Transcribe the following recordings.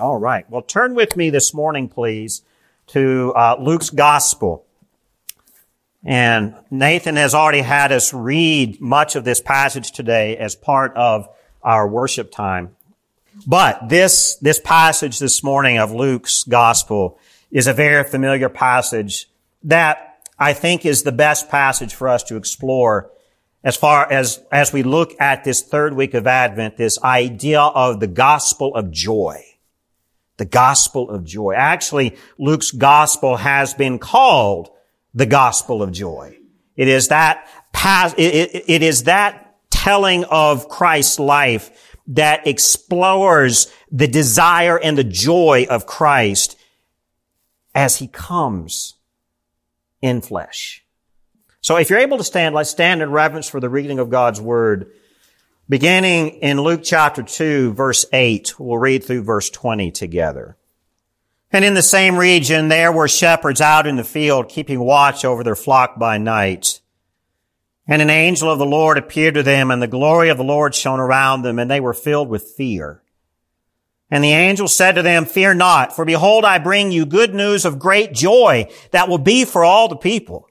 All right. Well, turn with me this morning, please, to uh, Luke's Gospel. And Nathan has already had us read much of this passage today as part of our worship time. But this, this passage this morning of Luke's Gospel is a very familiar passage that I think is the best passage for us to explore as far as, as we look at this third week of Advent, this idea of the gospel of joy. The gospel of joy. Actually, Luke's gospel has been called the gospel of joy. It is that past, it, it is that telling of Christ's life that explores the desire and the joy of Christ as he comes in flesh. So if you're able to stand, let's stand in reverence for the reading of God's word. Beginning in Luke chapter 2, verse 8, we'll read through verse 20 together. And in the same region, there were shepherds out in the field, keeping watch over their flock by night. And an angel of the Lord appeared to them, and the glory of the Lord shone around them, and they were filled with fear. And the angel said to them, Fear not, for behold, I bring you good news of great joy that will be for all the people.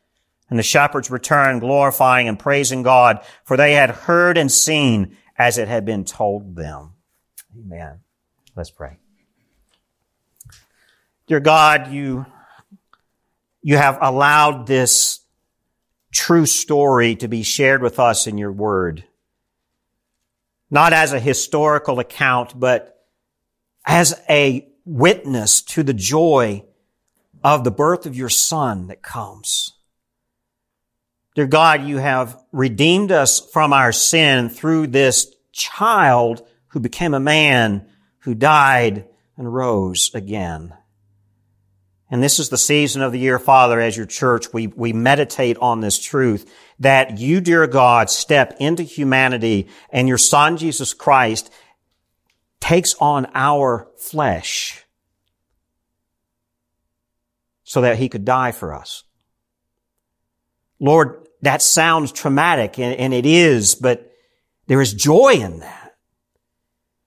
And the shepherds returned, glorifying and praising God, for they had heard and seen as it had been told them. Amen. Let's pray. Dear God, you, you have allowed this true story to be shared with us in your word. Not as a historical account, but as a witness to the joy of the birth of your son that comes. Dear God, you have redeemed us from our sin through this child who became a man, who died and rose again. And this is the season of the year, Father, as your church, we, we meditate on this truth that you, dear God, step into humanity and your son, Jesus Christ, takes on our flesh so that he could die for us. Lord, that sounds traumatic and, and it is, but there is joy in that.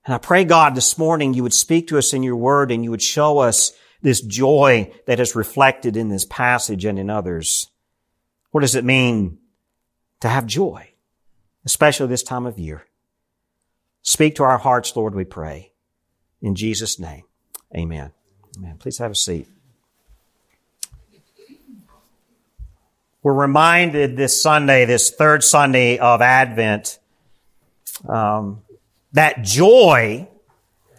And I pray God this morning you would speak to us in your word and you would show us this joy that is reflected in this passage and in others. What does it mean to have joy, especially this time of year? Speak to our hearts, Lord, we pray. In Jesus' name, amen. Amen. Please have a seat. We're reminded this Sunday, this third Sunday of Advent, um, that joy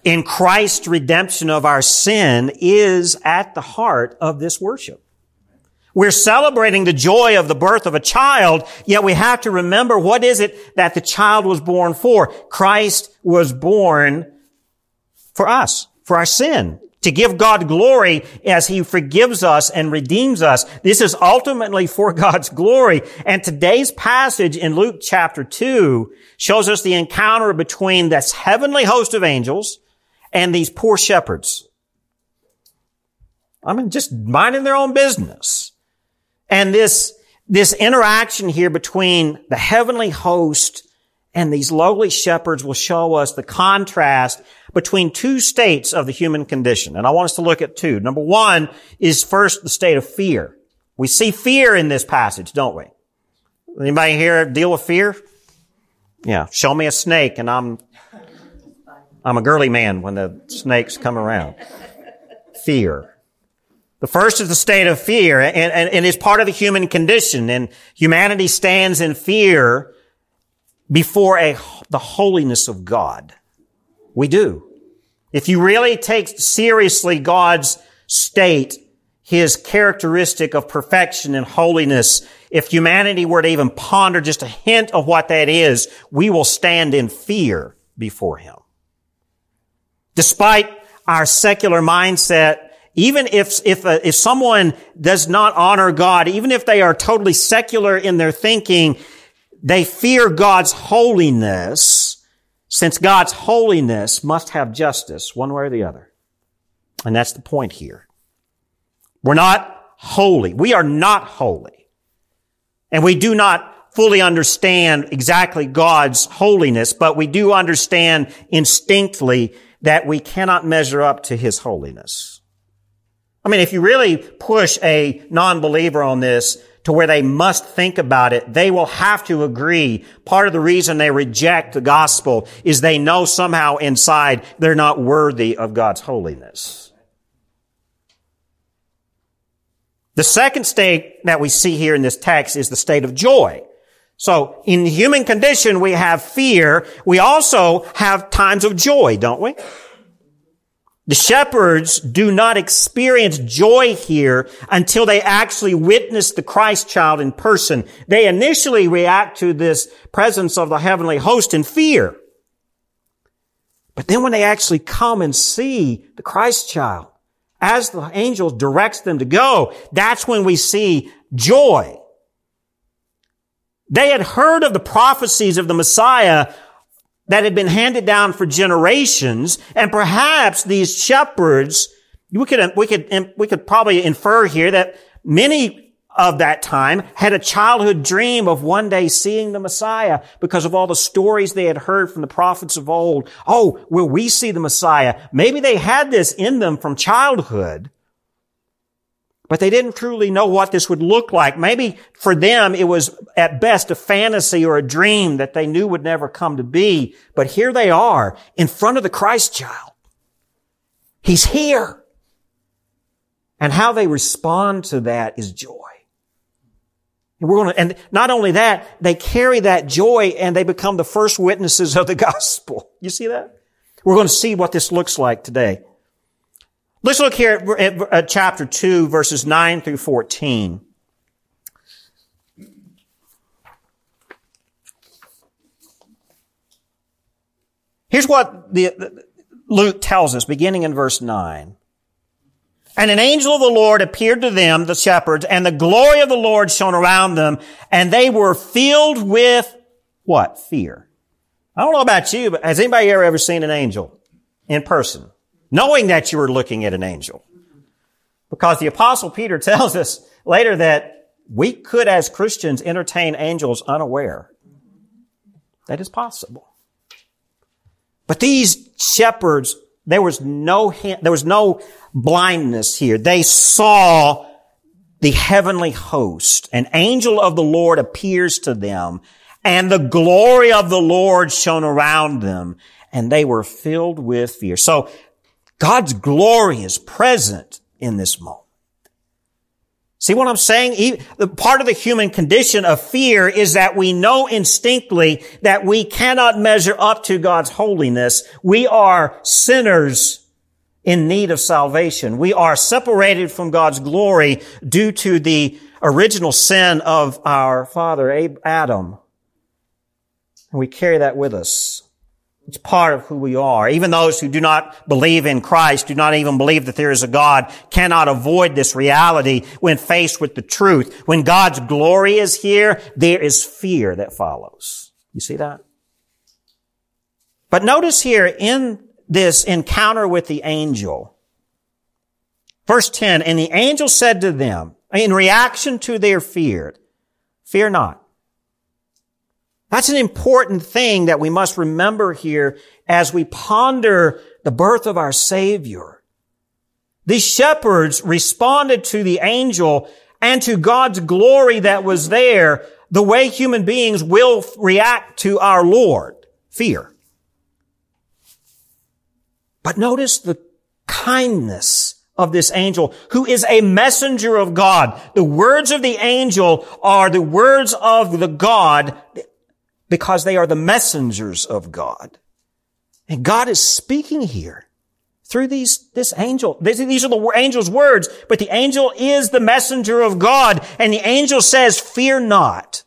in Christ's redemption of our sin is at the heart of this worship. We're celebrating the joy of the birth of a child, yet we have to remember what is it that the child was born for? Christ was born for us, for our sin to give God glory as He forgives us and redeems us. This is ultimately for God's glory. And today's passage in Luke chapter 2 shows us the encounter between this heavenly host of angels and these poor shepherds. I mean, just minding their own business. And this, this interaction here between the heavenly host and these lowly shepherds will show us the contrast between two states of the human condition. And I want us to look at two. Number one is first the state of fear. We see fear in this passage, don't we? Anybody here deal with fear? Yeah. Show me a snake and I'm, I'm a girly man when the snakes come around. Fear. The first is the state of fear, and, and, and is part of the human condition, and humanity stands in fear before a, the holiness of God. We do. If you really take seriously God's state, His characteristic of perfection and holiness, if humanity were to even ponder just a hint of what that is, we will stand in fear before Him. Despite our secular mindset, even if, if, uh, if someone does not honor God, even if they are totally secular in their thinking, they fear God's holiness, since God's holiness must have justice one way or the other. And that's the point here. We're not holy. We are not holy. And we do not fully understand exactly God's holiness, but we do understand instinctively that we cannot measure up to His holiness. I mean, if you really push a non-believer on this to where they must think about it, they will have to agree. Part of the reason they reject the gospel is they know somehow inside they're not worthy of God's holiness. The second state that we see here in this text is the state of joy. So in the human condition, we have fear. We also have times of joy, don't we? The shepherds do not experience joy here until they actually witness the Christ child in person. They initially react to this presence of the heavenly host in fear. But then when they actually come and see the Christ child, as the angel directs them to go, that's when we see joy. They had heard of the prophecies of the Messiah that had been handed down for generations, and perhaps these shepherds, we could, we could, we could probably infer here that many of that time had a childhood dream of one day seeing the Messiah because of all the stories they had heard from the prophets of old. Oh, will we see the Messiah? Maybe they had this in them from childhood. But they didn't truly know what this would look like. Maybe for them it was at best a fantasy or a dream that they knew would never come to be. But here they are in front of the Christ child. He's here. And how they respond to that is joy. And we're going to, and not only that, they carry that joy and they become the first witnesses of the gospel. You see that? We're going to see what this looks like today. Let's look here at, at chapter 2, verses 9 through 14. Here's what the, Luke tells us, beginning in verse 9. And an angel of the Lord appeared to them, the shepherds, and the glory of the Lord shone around them, and they were filled with what? Fear. I don't know about you, but has anybody ever ever seen an angel in person? Knowing that you were looking at an angel. Because the apostle Peter tells us later that we could as Christians entertain angels unaware. That is possible. But these shepherds, there was no, there was no blindness here. They saw the heavenly host. An angel of the Lord appears to them and the glory of the Lord shone around them and they were filled with fear. So God's glory is present in this moment. See what I'm saying? Part of the human condition of fear is that we know instinctively that we cannot measure up to God's holiness. We are sinners in need of salvation. We are separated from God's glory due to the original sin of our father, Adam. And we carry that with us. It's part of who we are. Even those who do not believe in Christ, do not even believe that there is a God, cannot avoid this reality when faced with the truth. When God's glory is here, there is fear that follows. You see that? But notice here in this encounter with the angel, verse 10, and the angel said to them, in reaction to their fear, fear not. That's an important thing that we must remember here as we ponder the birth of our Savior. The shepherds responded to the angel and to God's glory that was there the way human beings will react to our Lord. Fear. But notice the kindness of this angel who is a messenger of God. The words of the angel are the words of the God because they are the messengers of God. And God is speaking here through these, this angel. These are the angel's words, but the angel is the messenger of God. And the angel says, fear not.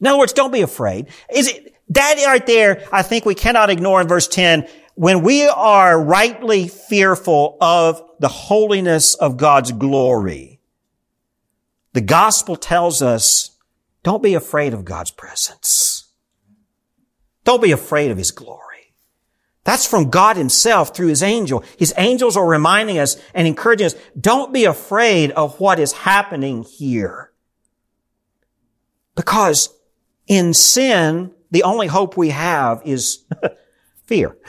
In other words, don't be afraid. Is it, that right there, I think we cannot ignore in verse 10. When we are rightly fearful of the holiness of God's glory, the gospel tells us, don't be afraid of God's presence. Don't be afraid of His glory. That's from God himself through his angel. His angels are reminding us and encouraging us, don't be afraid of what is happening here. Because in sin, the only hope we have is fear.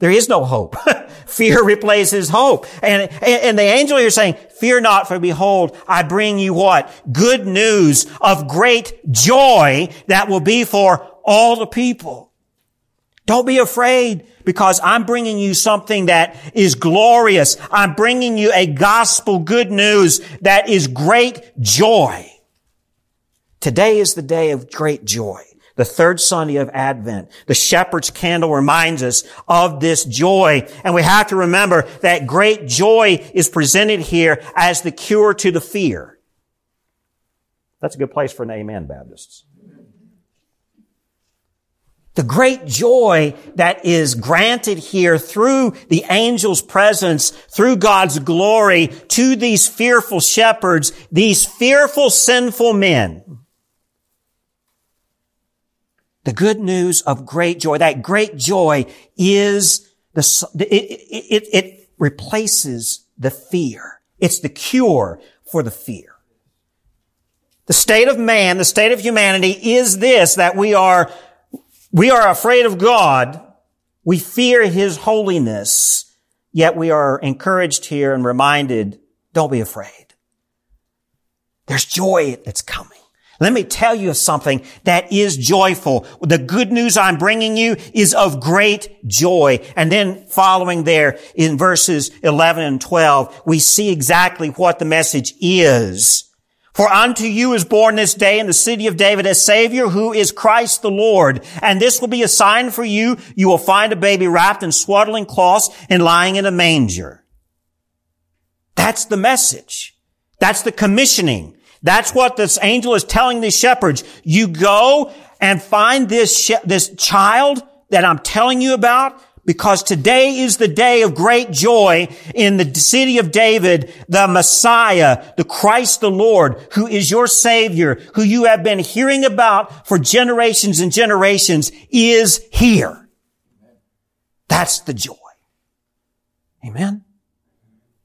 There is no hope. fear replaces hope. And, and the angel here saying, fear not, for behold, I bring you what? Good news of great joy that will be for all the people. Don't be afraid because I'm bringing you something that is glorious. I'm bringing you a gospel good news that is great joy. Today is the day of great joy. The third Sunday of Advent. The shepherd's candle reminds us of this joy. And we have to remember that great joy is presented here as the cure to the fear. That's a good place for an amen, Baptists the great joy that is granted here through the angel's presence, through God's glory to these fearful shepherds, these fearful sinful men. The good news of great joy, that great joy is the, it, it, it replaces the fear. It's the cure for the fear. The state of man, the state of humanity is this, that we are we are afraid of God. We fear His holiness. Yet we are encouraged here and reminded, don't be afraid. There's joy that's coming. Let me tell you something that is joyful. The good news I'm bringing you is of great joy. And then following there in verses 11 and 12, we see exactly what the message is. For unto you is born this day in the city of David a Savior who is Christ the Lord. And this will be a sign for you. You will find a baby wrapped in swaddling cloths and lying in a manger. That's the message. That's the commissioning. That's what this angel is telling these shepherds. You go and find this, this child that I'm telling you about because today is the day of great joy in the city of David, the Messiah, the Christ the Lord, who is your Savior, who you have been hearing about for generations and generations, is here. That's the joy. Amen.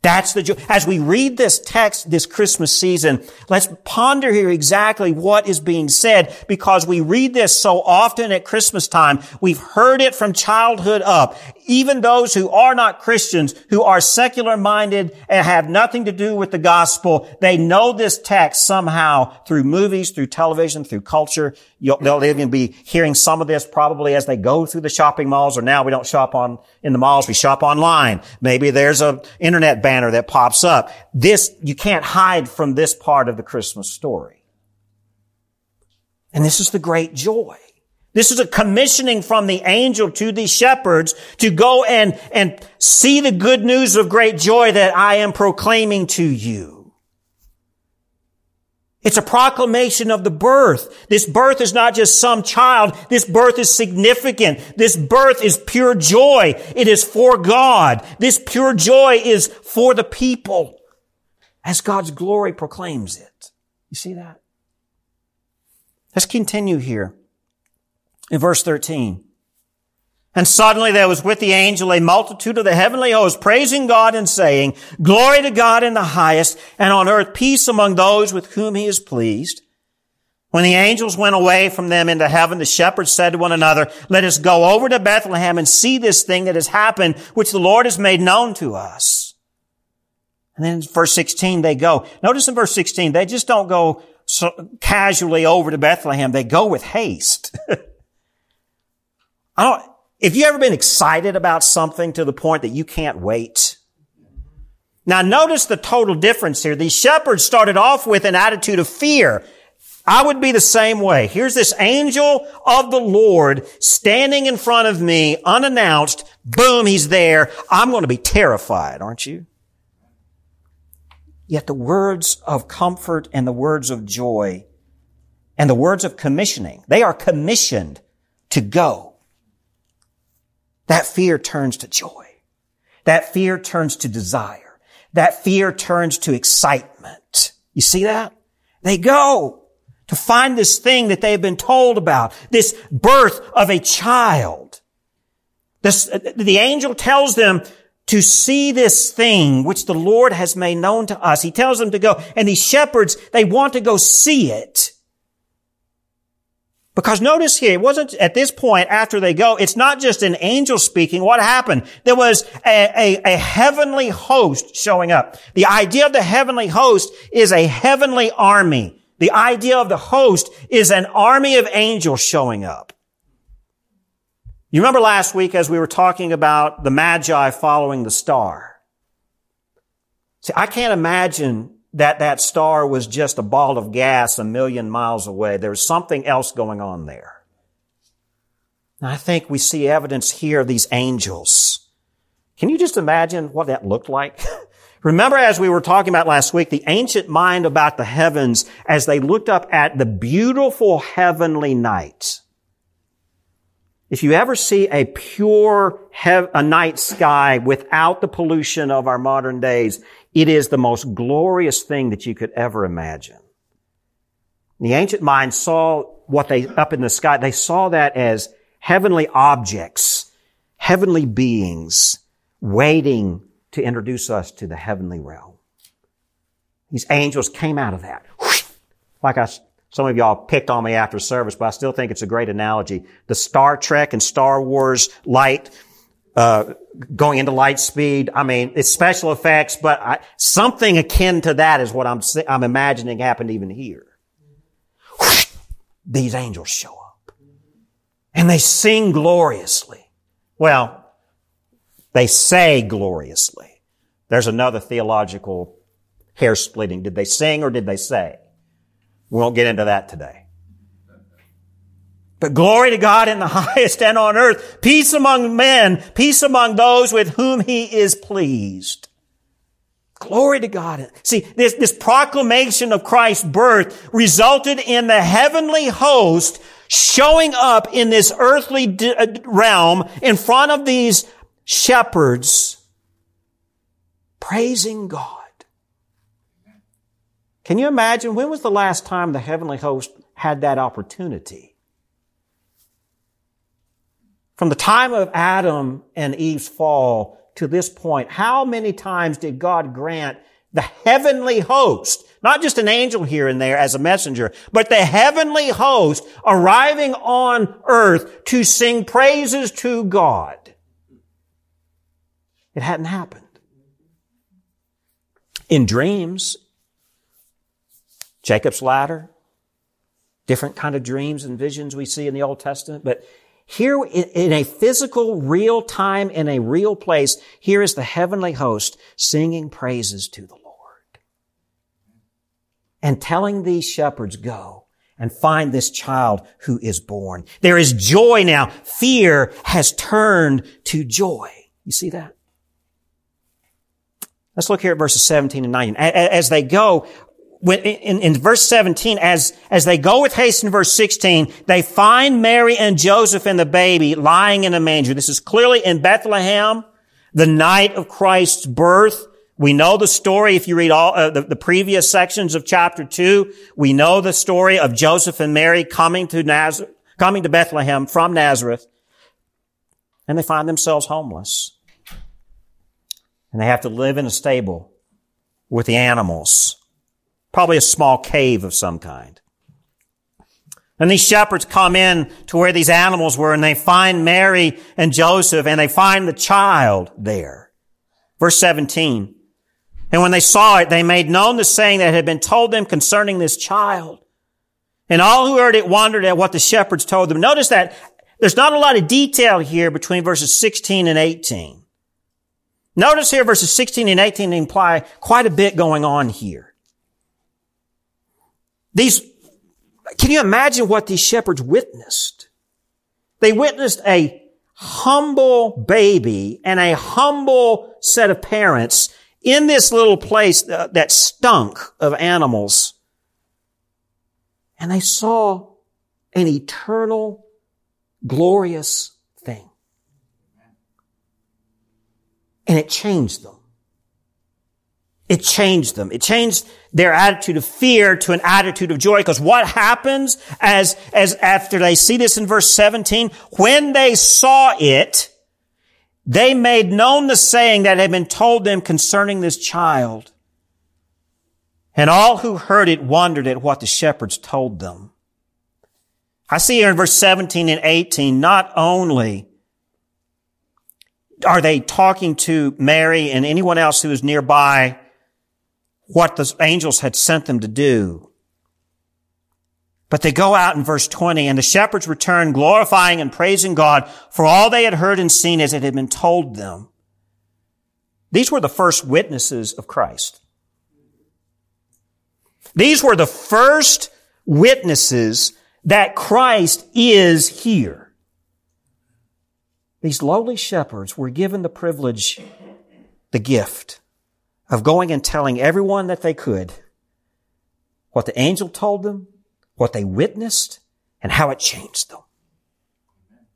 That's the joy. As we read this text this Christmas season, let's ponder here exactly what is being said because we read this so often at Christmas time. We've heard it from childhood up. Even those who are not Christians, who are secular minded and have nothing to do with the gospel, they know this text somehow through movies, through television, through culture. You'll, they'll even be hearing some of this probably as they go through the shopping malls or now we don't shop on, in the malls, we shop online. Maybe there's a internet banner that pops up. This, you can't hide from this part of the Christmas story. And this is the great joy. This is a commissioning from the angel to these shepherds to go and, and see the good news of great joy that I am proclaiming to you. It's a proclamation of the birth. This birth is not just some child. This birth is significant. This birth is pure joy. It is for God. This pure joy is for the people as God's glory proclaims it. You see that? Let's continue here in verse 13. And suddenly there was with the angel a multitude of the heavenly hosts praising God and saying, Glory to God in the highest, and on earth peace among those with whom he is pleased. When the angels went away from them into heaven, the shepherds said to one another, Let us go over to Bethlehem and see this thing that has happened, which the Lord has made known to us. And then in verse 16 they go. Notice in verse 16, they just don't go so casually over to Bethlehem. They go with haste. I don't, if you ever been excited about something to the point that you can't wait, Now notice the total difference here. These shepherds started off with an attitude of fear. I would be the same way. Here's this angel of the Lord standing in front of me unannounced. Boom, he's there. I'm going to be terrified, aren't you? Yet the words of comfort and the words of joy and the words of commissioning, they are commissioned to go. That fear turns to joy. That fear turns to desire. That fear turns to excitement. You see that? They go to find this thing that they have been told about, this birth of a child. This, the angel tells them to see this thing which the Lord has made known to us. He tells them to go, and these shepherds, they want to go see it. Because notice here, it wasn't at this point after they go, it's not just an angel speaking. What happened? There was a, a, a, heavenly host showing up. The idea of the heavenly host is a heavenly army. The idea of the host is an army of angels showing up. You remember last week as we were talking about the Magi following the star? See, I can't imagine that that star was just a ball of gas a million miles away. There's something else going on there. And I think we see evidence here of these angels. Can you just imagine what that looked like? Remember as we were talking about last week, the ancient mind about the heavens as they looked up at the beautiful heavenly night. If you ever see a pure hev- a night sky without the pollution of our modern days, it is the most glorious thing that you could ever imagine. The ancient mind saw what they, up in the sky, they saw that as heavenly objects, heavenly beings waiting to introduce us to the heavenly realm. These angels came out of that. Like I, some of y'all picked on me after service, but I still think it's a great analogy. The Star Trek and Star Wars light uh, going into light speed. I mean, it's special effects, but I, something akin to that is what I'm I'm imagining happened even here. These angels show up, and they sing gloriously. Well, they say gloriously. There's another theological hair splitting. Did they sing or did they say? We won't get into that today. But glory to God in the highest and on earth, peace among men, peace among those with whom he is pleased. Glory to God. See, this, this proclamation of Christ's birth resulted in the heavenly host showing up in this earthly uh, realm in front of these shepherds, praising God. Can you imagine when was the last time the heavenly host had that opportunity? From the time of Adam and Eve's fall to this point, how many times did God grant the heavenly host, not just an angel here and there as a messenger, but the heavenly host arriving on earth to sing praises to God? It hadn't happened. In dreams, Jacob's ladder, different kind of dreams and visions we see in the Old Testament, but here in a physical, real time, in a real place, here is the heavenly host singing praises to the Lord. And telling these shepherds, go and find this child who is born. There is joy now. Fear has turned to joy. You see that? Let's look here at verses 17 and 19. As they go, in, in, verse 17, as, as they go with haste in verse 16, they find Mary and Joseph and the baby lying in a manger. This is clearly in Bethlehem, the night of Christ's birth. We know the story. If you read all uh, the, the previous sections of chapter two, we know the story of Joseph and Mary coming to Nazareth, coming to Bethlehem from Nazareth, and they find themselves homeless, and they have to live in a stable with the animals. Probably a small cave of some kind. And these shepherds come in to where these animals were and they find Mary and Joseph and they find the child there. Verse 17. And when they saw it, they made known the saying that had been told them concerning this child. And all who heard it wondered at what the shepherds told them. Notice that there's not a lot of detail here between verses 16 and 18. Notice here verses 16 and 18 imply quite a bit going on here. These, can you imagine what these shepherds witnessed? They witnessed a humble baby and a humble set of parents in this little place uh, that stunk of animals. And they saw an eternal, glorious thing. And it changed them. It changed them. It changed their attitude of fear to an attitude of joy. Because what happens as, as after they see this in verse 17? When they saw it, they made known the saying that had been told them concerning this child. And all who heard it wondered at what the shepherds told them. I see here in verse 17 and 18, not only are they talking to Mary and anyone else who is nearby what the angels had sent them to do, but they go out in verse 20 and the shepherds return glorifying and praising God for all they had heard and seen as it had been told them. These were the first witnesses of Christ. These were the first witnesses that Christ is here. These lowly shepherds were given the privilege, the gift of going and telling everyone that they could what the angel told them what they witnessed, and how it changed them.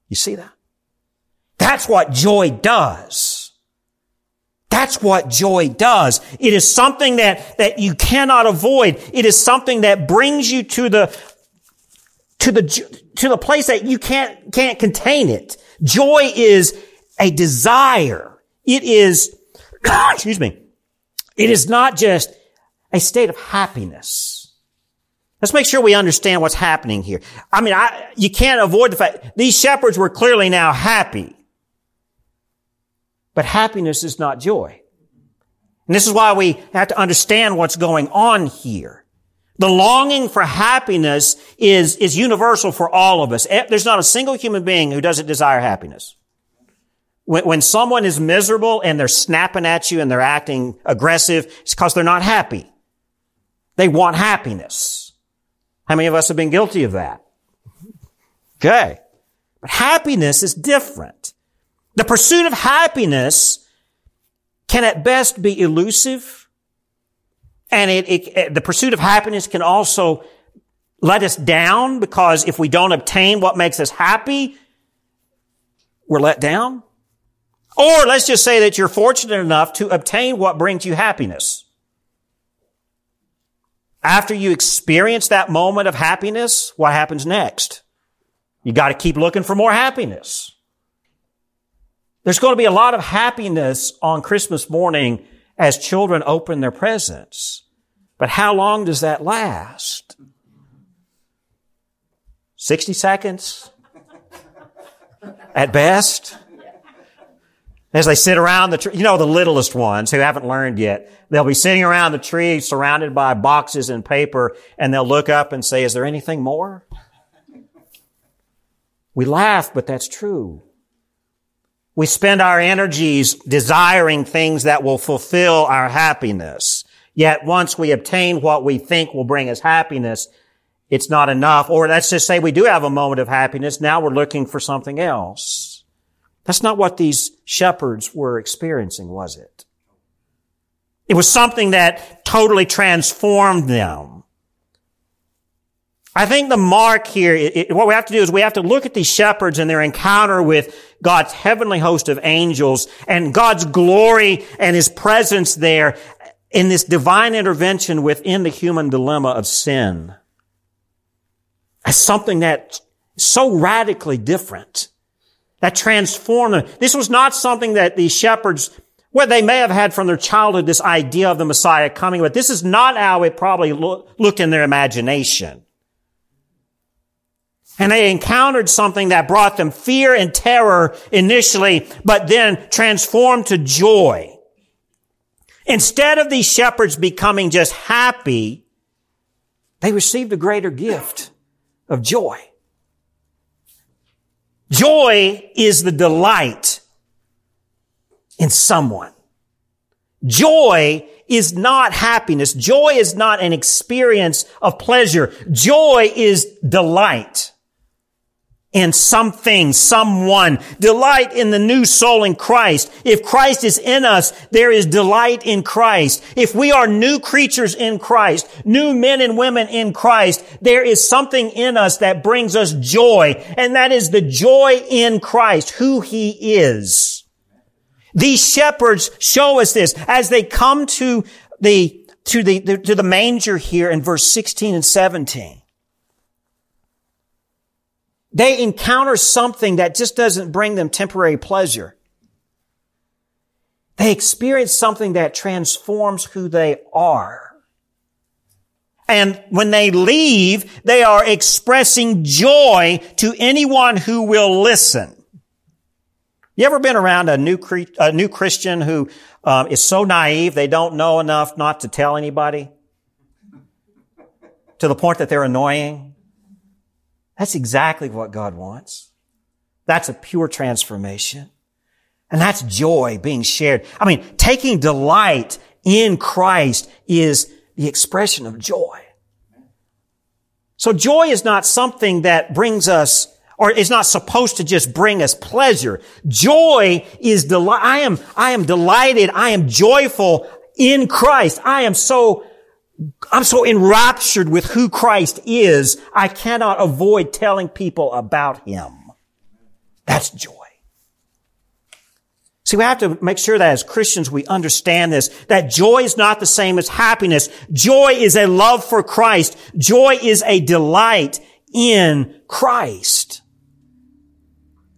You see that? That's what joy does. That's what joy does. It is something that, that you cannot avoid. It is something that brings you to the, to the, to the place that you can't, can't contain it. Joy is a desire. It is, excuse me, it is not just a state of happiness. Let's make sure we understand what's happening here. I mean, I, you can't avoid the fact these shepherds were clearly now happy. But happiness is not joy. And this is why we have to understand what's going on here. The longing for happiness is, is universal for all of us. Eh, there's not a single human being who doesn't desire happiness. When, when someone is miserable and they're snapping at you and they're acting aggressive, it's because they're not happy. They want happiness. How many of us have been guilty of that? Okay. But happiness is different. The pursuit of happiness can at best be elusive. And it, it, the pursuit of happiness can also let us down because if we don't obtain what makes us happy, we're let down. Or let's just say that you're fortunate enough to obtain what brings you happiness. After you experience that moment of happiness, what happens next? You got to keep looking for more happiness. There's going to be a lot of happiness on Christmas morning as children open their presents. But how long does that last? 60 seconds? At best? As they sit around the tree, you know, the littlest ones who haven't learned yet, they'll be sitting around the tree surrounded by boxes and paper and they'll look up and say, is there anything more? We laugh, but that's true. We spend our energies desiring things that will fulfill our happiness. Yet once we obtain what we think will bring us happiness, it's not enough. Or let's just say we do have a moment of happiness. Now we're looking for something else. That's not what these shepherds were experiencing, was it? It was something that totally transformed them. I think the mark here, it, what we have to do is we have to look at these shepherds and their encounter with God's heavenly host of angels and God's glory and His presence there in this divine intervention within the human dilemma of sin as something that's so radically different that transformed them. This was not something that these shepherds, well, they may have had from their childhood this idea of the Messiah coming, but this is not how it probably looked in their imagination. And they encountered something that brought them fear and terror initially, but then transformed to joy. Instead of these shepherds becoming just happy, they received a greater gift of joy. Joy is the delight in someone. Joy is not happiness. Joy is not an experience of pleasure. Joy is delight in something, someone. Delight in the new soul in Christ. If Christ is in us, there is delight in Christ. If we are new creatures in Christ, new men and women in Christ, there is something in us that brings us joy, and that is the joy in Christ, who He is. These shepherds show us this as they come to the to the, the to the manger here in verse 16 and 17. They encounter something that just doesn't bring them temporary pleasure. They experience something that transforms who they are. And when they leave, they are expressing joy to anyone who will listen. You ever been around a new, a new Christian who um, is so naive they don't know enough not to tell anybody? To the point that they're annoying? That's exactly what God wants. That's a pure transformation. And that's joy being shared. I mean, taking delight in Christ is the expression of joy. So joy is not something that brings us or is not supposed to just bring us pleasure. Joy is delight. I am, I am delighted. I am joyful in Christ. I am so I'm so enraptured with who Christ is, I cannot avoid telling people about Him. That's joy. See, we have to make sure that as Christians we understand this, that joy is not the same as happiness. Joy is a love for Christ. Joy is a delight in Christ.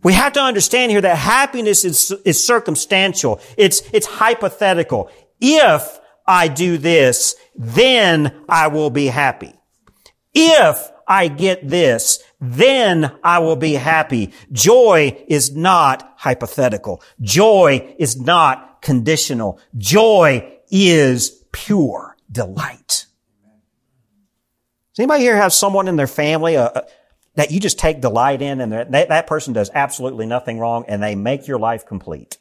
We have to understand here that happiness is, is circumstantial. It's, it's hypothetical. If I do this, then I will be happy. If I get this, then I will be happy. Joy is not hypothetical. Joy is not conditional. Joy is pure delight. Does anybody here have someone in their family uh, uh that you just take delight in and that, that person does absolutely nothing wrong and they make your life complete?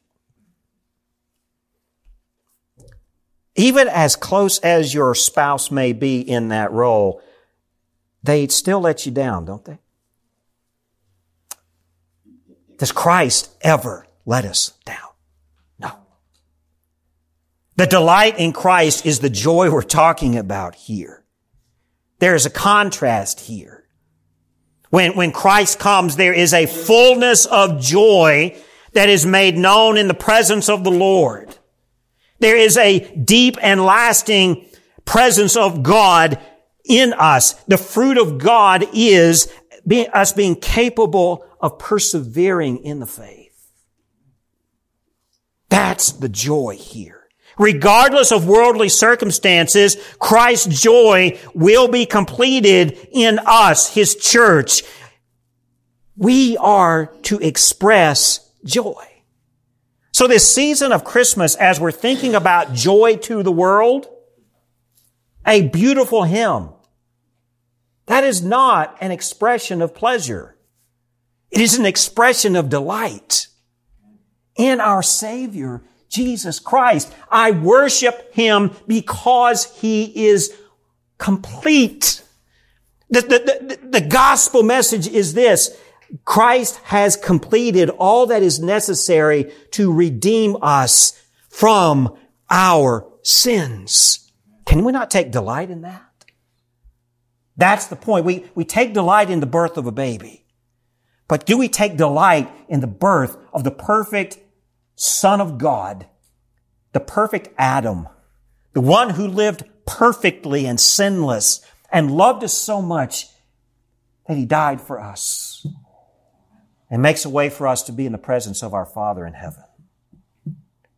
Even as close as your spouse may be in that role, they still let you down, don't they? Does Christ ever let us down? No. The delight in Christ is the joy we're talking about here. There is a contrast here. When, when Christ comes, there is a fullness of joy that is made known in the presence of the Lord. There is a deep and lasting presence of God in us. The fruit of God is being, us being capable of persevering in the faith. That's the joy here. Regardless of worldly circumstances, Christ's joy will be completed in us, His church. We are to express joy. So this season of Christmas, as we're thinking about joy to the world, a beautiful hymn. That is not an expression of pleasure. It is an expression of delight in our Savior, Jesus Christ. I worship Him because He is complete. The, the, the, the gospel message is this. Christ has completed all that is necessary to redeem us from our sins. Can we not take delight in that? That's the point. We, we take delight in the birth of a baby. But do we take delight in the birth of the perfect Son of God, the perfect Adam, the one who lived perfectly and sinless and loved us so much that he died for us? And makes a way for us to be in the presence of our Father in heaven.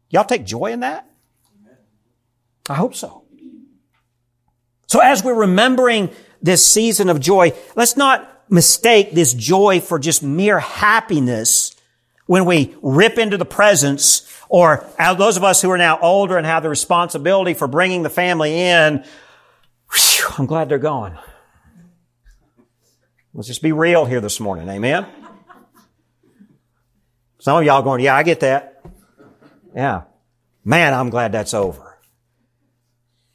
Y'all take joy in that? I hope so. So as we're remembering this season of joy, let's not mistake this joy for just mere happiness when we rip into the presents or those of us who are now older and have the responsibility for bringing the family in. Whew, I'm glad they're gone. Let's just be real here this morning. Amen. Some of y'all going, yeah, I get that. Yeah. Man, I'm glad that's over.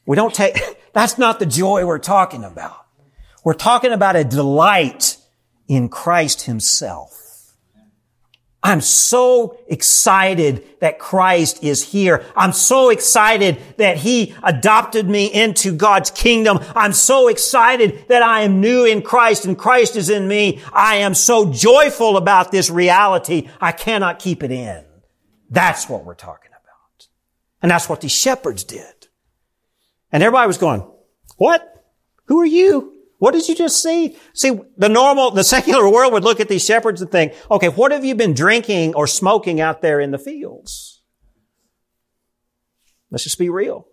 We don't take, that's not the joy we're talking about. We're talking about a delight in Christ himself. I'm so excited that Christ is here. I'm so excited that He adopted me into God's kingdom. I'm so excited that I am new in Christ and Christ is in me. I am so joyful about this reality. I cannot keep it in. That's what we're talking about. And that's what these shepherds did. And everybody was going, what? Who are you? What did you just see? See, the normal, the secular world would look at these shepherds and think, okay, what have you been drinking or smoking out there in the fields? Let's just be real.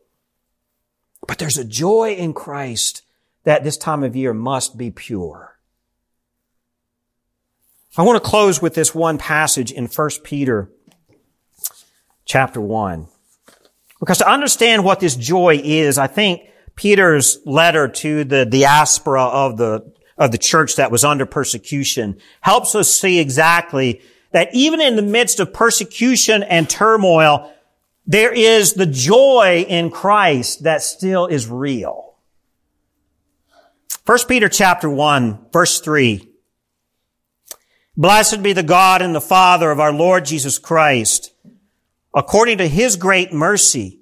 But there's a joy in Christ that this time of year must be pure. I want to close with this one passage in 1 Peter chapter 1. Because to understand what this joy is, I think Peter's letter to the diaspora of the, of the church that was under persecution helps us see exactly that even in the midst of persecution and turmoil, there is the joy in Christ that still is real. 1 Peter chapter 1, verse 3. Blessed be the God and the Father of our Lord Jesus Christ. According to his great mercy,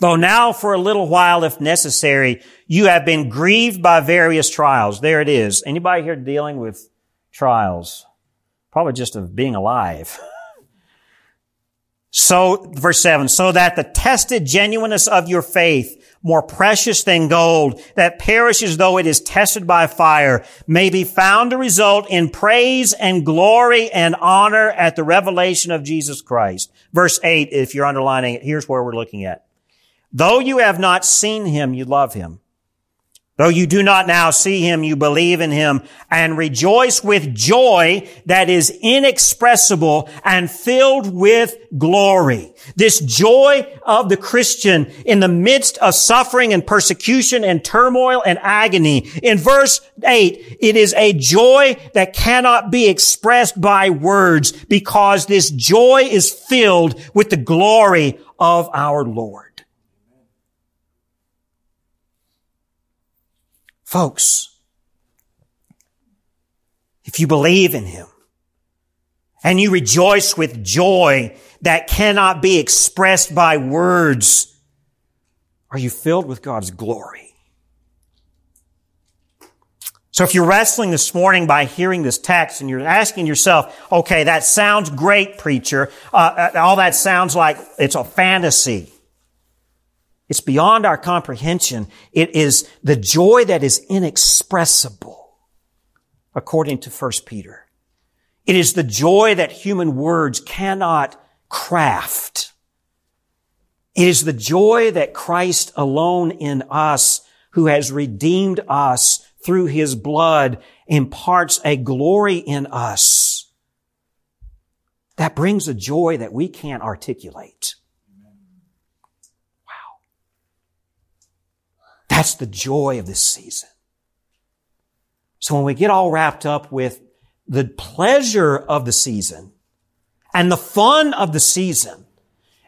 though now for a little while, if necessary, you have been grieved by various trials. There it is. Anybody here dealing with trials? Probably just of being alive. So, verse 7, so that the tested genuineness of your faith, more precious than gold, that perishes though it is tested by fire, may be found to result in praise and glory and honor at the revelation of Jesus Christ. Verse 8, if you're underlining it, here's where we're looking at. Though you have not seen him, you love him. Though you do not now see him, you believe in him and rejoice with joy that is inexpressible and filled with glory. This joy of the Christian in the midst of suffering and persecution and turmoil and agony. In verse 8, it is a joy that cannot be expressed by words because this joy is filled with the glory of our Lord. Folks, if you believe in Him and you rejoice with joy that cannot be expressed by words, are you filled with God's glory? So if you're wrestling this morning by hearing this text and you're asking yourself, okay, that sounds great, preacher. Uh, uh all that sounds like it's a fantasy. It's beyond our comprehension. It is the joy that is inexpressible, according to 1 Peter. It is the joy that human words cannot craft. It is the joy that Christ alone in us, who has redeemed us through his blood, imparts a glory in us that brings a joy that we can't articulate. That's the joy of this season. So when we get all wrapped up with the pleasure of the season and the fun of the season,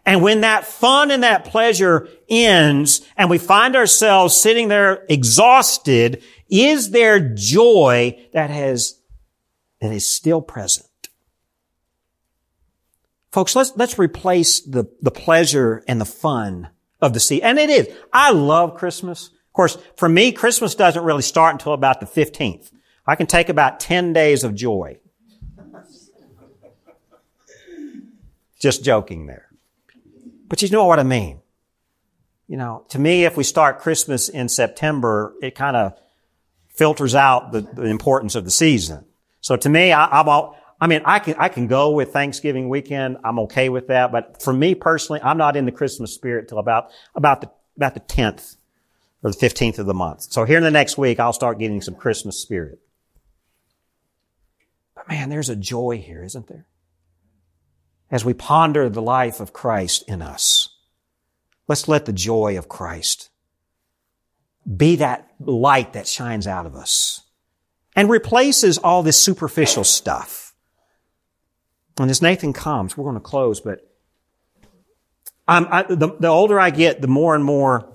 and when that fun and that pleasure ends and we find ourselves sitting there exhausted, is there joy that has, that is still present? Folks, let's, let's replace the, the pleasure and the fun of the season. And it is. I love Christmas. Of course, for me, Christmas doesn't really start until about the 15th. I can take about 10 days of joy. Just joking there. But you know what I mean. You know, to me, if we start Christmas in September, it kind of filters out the, the, importance of the season. So to me, I, I'm all, I mean, I can, I can go with Thanksgiving weekend. I'm okay with that. But for me personally, I'm not in the Christmas spirit till about, about the, about the 10th or the 15th of the month. So here in the next week, I'll start getting some Christmas spirit. But man, there's a joy here, isn't there? As we ponder the life of Christ in us, let's let the joy of Christ be that light that shines out of us and replaces all this superficial stuff. And as Nathan comes, we're going to close, but I, the, the older I get, the more and more,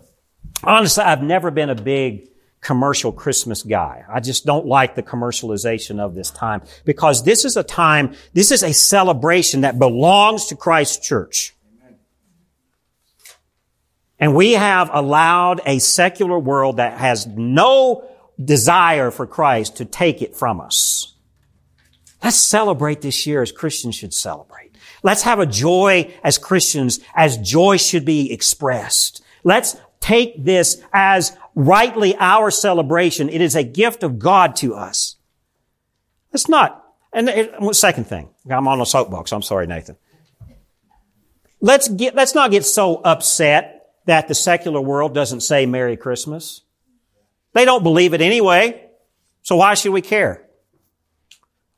honestly, I've never been a big commercial Christmas guy. I just don't like the commercialization of this time because this is a time, this is a celebration that belongs to Christ's church. And we have allowed a secular world that has no desire for Christ to take it from us. Let's celebrate this year as Christians should celebrate. Let's have a joy as Christians as joy should be expressed. Let's take this as rightly our celebration. It is a gift of God to us. It's not. And it, second thing, I'm on a soapbox. I'm sorry, Nathan. Let's get, let's not get so upset that the secular world doesn't say Merry Christmas. They don't believe it anyway. So why should we care?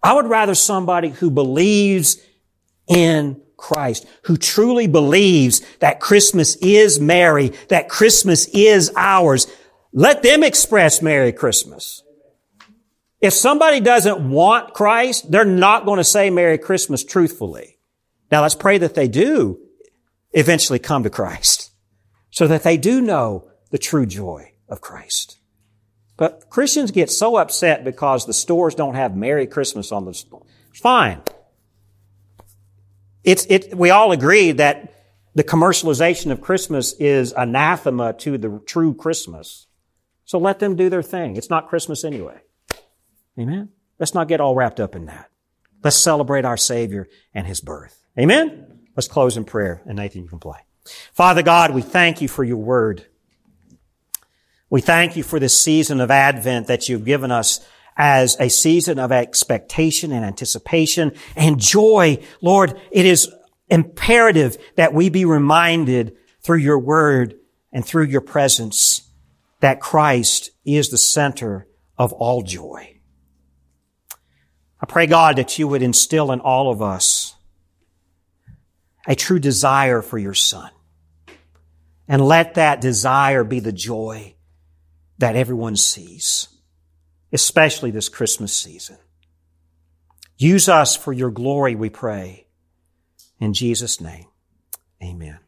I would rather somebody who believes in Christ, who truly believes that Christmas is merry, that Christmas is ours. Let them express Merry Christmas. If somebody doesn't want Christ, they're not going to say Merry Christmas truthfully. Now let's pray that they do eventually come to Christ so that they do know the true joy of Christ. But Christians get so upset because the stores don't have Merry Christmas on the store. Fine. It's, it, we all agree that the commercialization of Christmas is anathema to the true Christmas. So let them do their thing. It's not Christmas anyway. Amen? Let's not get all wrapped up in that. Let's celebrate our Savior and His birth. Amen? Let's close in prayer, and Nathan, you can play. Father God, we thank you for your word. We thank you for this season of Advent that you've given us as a season of expectation and anticipation and joy. Lord, it is imperative that we be reminded through your word and through your presence that Christ is the center of all joy. I pray God that you would instill in all of us a true desire for your son. And let that desire be the joy that everyone sees especially this Christmas season. Use us for your glory, we pray. In Jesus' name, amen.